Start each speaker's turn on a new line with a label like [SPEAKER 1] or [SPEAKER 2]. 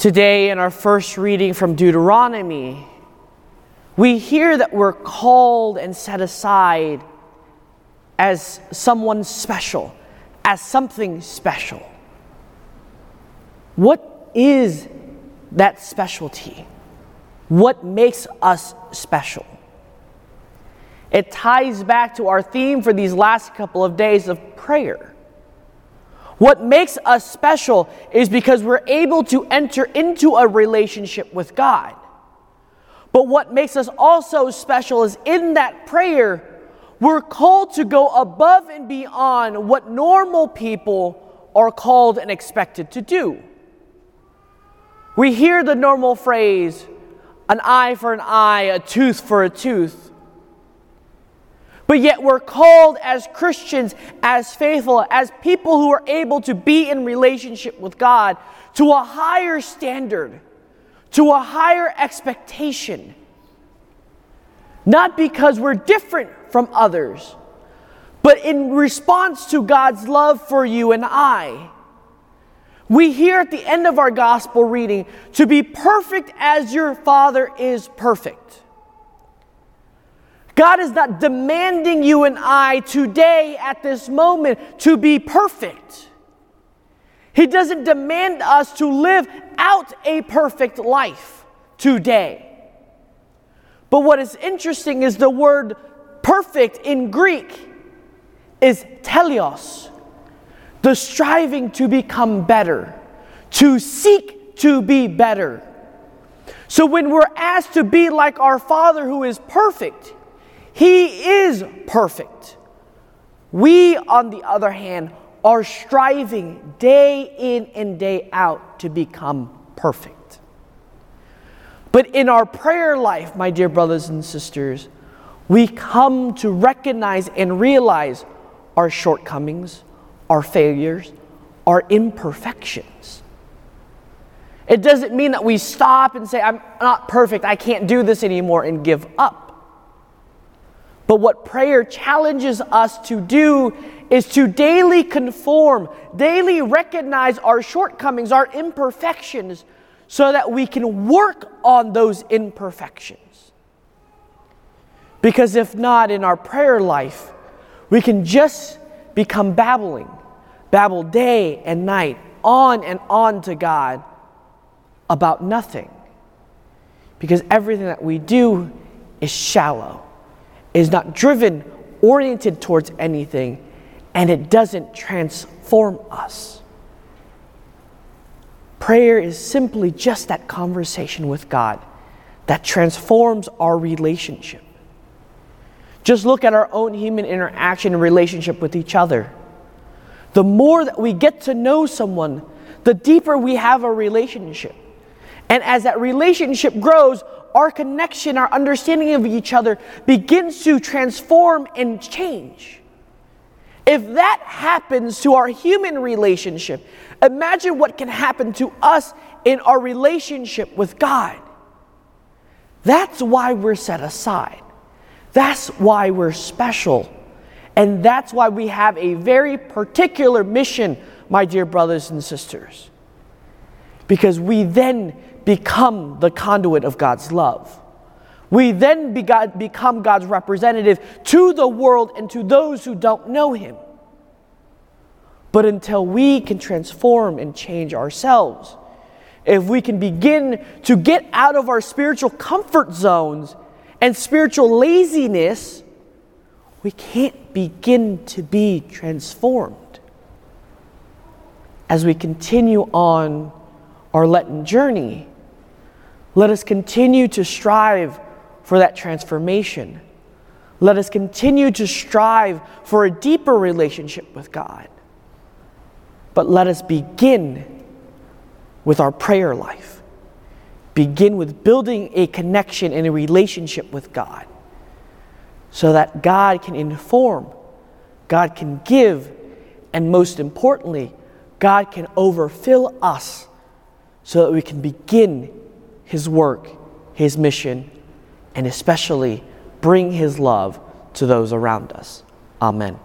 [SPEAKER 1] Today, in our first reading from Deuteronomy, we hear that we're called and set aside as someone special, as something special. What is that specialty? What makes us special? It ties back to our theme for these last couple of days of prayer. What makes us special is because we're able to enter into a relationship with God. But what makes us also special is in that prayer, we're called to go above and beyond what normal people are called and expected to do. We hear the normal phrase, an eye for an eye, a tooth for a tooth. But yet we're called as Christians, as faithful, as people who are able to be in relationship with God to a higher standard, to a higher expectation. Not because we're different from others, but in response to God's love for you and I. We hear at the end of our gospel reading to be perfect as your Father is perfect. God is not demanding you and I today at this moment to be perfect. He doesn't demand us to live out a perfect life today. But what is interesting is the word perfect in Greek is teleos, the striving to become better, to seek to be better. So when we're asked to be like our Father who is perfect, he is perfect. We, on the other hand, are striving day in and day out to become perfect. But in our prayer life, my dear brothers and sisters, we come to recognize and realize our shortcomings, our failures, our imperfections. It doesn't mean that we stop and say, I'm not perfect, I can't do this anymore, and give up. But what prayer challenges us to do is to daily conform, daily recognize our shortcomings, our imperfections, so that we can work on those imperfections. Because if not, in our prayer life, we can just become babbling, babble day and night, on and on to God about nothing. Because everything that we do is shallow is not driven, oriented towards anything, and it doesn't transform us. Prayer is simply just that conversation with God that transforms our relationship. Just look at our own human interaction and relationship with each other. The more that we get to know someone, the deeper we have a relationship. And as that relationship grows, our connection, our understanding of each other begins to transform and change. If that happens to our human relationship, imagine what can happen to us in our relationship with God. That's why we're set aside. That's why we're special. And that's why we have a very particular mission, my dear brothers and sisters. Because we then become the conduit of God's love. We then become God's representative to the world and to those who don't know Him. But until we can transform and change ourselves, if we can begin to get out of our spiritual comfort zones and spiritual laziness, we can't begin to be transformed. As we continue on our Lenten journey, let us continue to strive for that transformation. Let us continue to strive for a deeper relationship with God. But let us begin with our prayer life. Begin with building a connection and a relationship with God so that God can inform, God can give, and most importantly, God can overfill us so that we can begin his work, his mission, and especially bring his love to those around us. Amen.